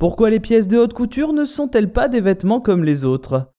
Pourquoi les pièces de haute couture ne sont-elles pas des vêtements comme les autres?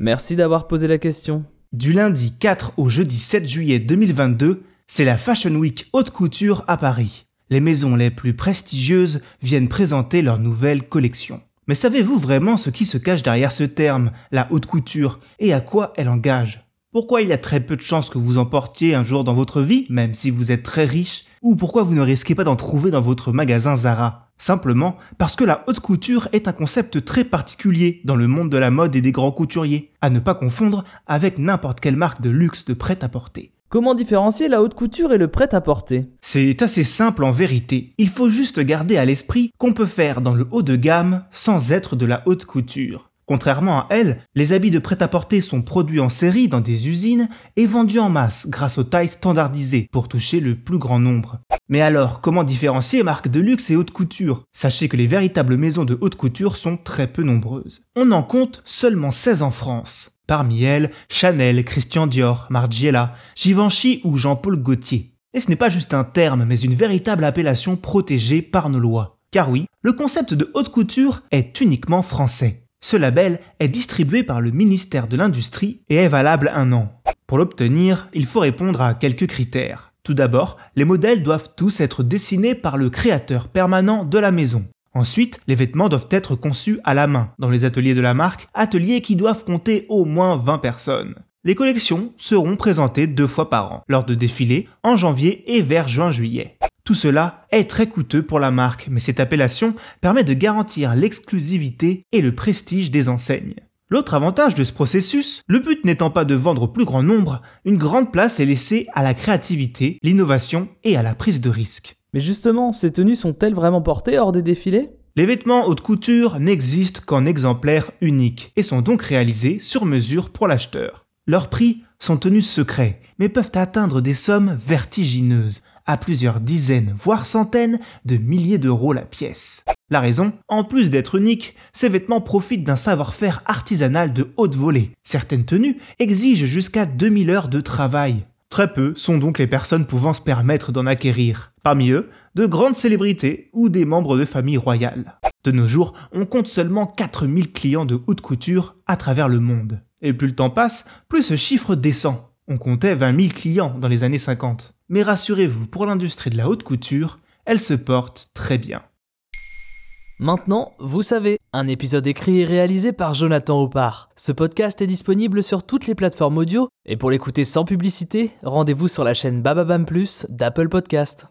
Merci d'avoir posé la question. Du lundi 4 au jeudi 7 juillet 2022, c'est la Fashion Week haute couture à Paris. Les maisons les plus prestigieuses viennent présenter leurs nouvelles collections. Mais savez-vous vraiment ce qui se cache derrière ce terme, la haute couture, et à quoi elle engage? Pourquoi il y a très peu de chances que vous en portiez un jour dans votre vie, même si vous êtes très riche? Ou pourquoi vous ne risquez pas d'en trouver dans votre magasin Zara? Simplement parce que la haute couture est un concept très particulier dans le monde de la mode et des grands couturiers, à ne pas confondre avec n'importe quelle marque de luxe de prêt-à-porter. Comment différencier la haute couture et le prêt-à-porter? C'est assez simple en vérité. Il faut juste garder à l'esprit qu'on peut faire dans le haut de gamme sans être de la haute couture. Contrairement à elle, les habits de prêt-à-porter sont produits en série dans des usines et vendus en masse grâce aux tailles standardisées pour toucher le plus grand nombre. Mais alors, comment différencier marques de luxe et haute couture Sachez que les véritables maisons de haute couture sont très peu nombreuses. On en compte seulement 16 en France. Parmi elles, Chanel, Christian Dior, Margiela, Givenchy ou Jean-Paul Gaultier. Et ce n'est pas juste un terme, mais une véritable appellation protégée par nos lois. Car oui, le concept de haute couture est uniquement français. Ce label est distribué par le ministère de l'Industrie et est valable un an. Pour l'obtenir, il faut répondre à quelques critères. Tout d'abord, les modèles doivent tous être dessinés par le créateur permanent de la maison. Ensuite, les vêtements doivent être conçus à la main dans les ateliers de la marque, ateliers qui doivent compter au moins 20 personnes. Les collections seront présentées deux fois par an, lors de défilés en janvier et vers juin-juillet. Tout cela est très coûteux pour la marque, mais cette appellation permet de garantir l'exclusivité et le prestige des enseignes. L'autre avantage de ce processus, le but n'étant pas de vendre au plus grand nombre, une grande place est laissée à la créativité, l'innovation et à la prise de risque. Mais justement, ces tenues sont-elles vraiment portées hors des défilés? Les vêtements haute couture n'existent qu'en exemplaires uniques et sont donc réalisés sur mesure pour l'acheteur. Leurs prix sont tenus secrets, mais peuvent atteindre des sommes vertigineuses, à plusieurs dizaines, voire centaines de milliers d'euros la pièce. La raison, en plus d'être unique, ces vêtements profitent d'un savoir-faire artisanal de haute volée. Certaines tenues exigent jusqu'à 2000 heures de travail. Très peu sont donc les personnes pouvant se permettre d'en acquérir. Parmi eux, de grandes célébrités ou des membres de familles royales. De nos jours, on compte seulement 4000 clients de haute couture à travers le monde. Et plus le temps passe, plus ce chiffre descend. On comptait 20 000 clients dans les années 50. Mais rassurez-vous, pour l'industrie de la haute couture, elle se porte très bien. Maintenant, vous savez, un épisode écrit et réalisé par Jonathan Oppard. Ce podcast est disponible sur toutes les plateformes audio, et pour l'écouter sans publicité, rendez-vous sur la chaîne Bababam Plus d'Apple Podcast.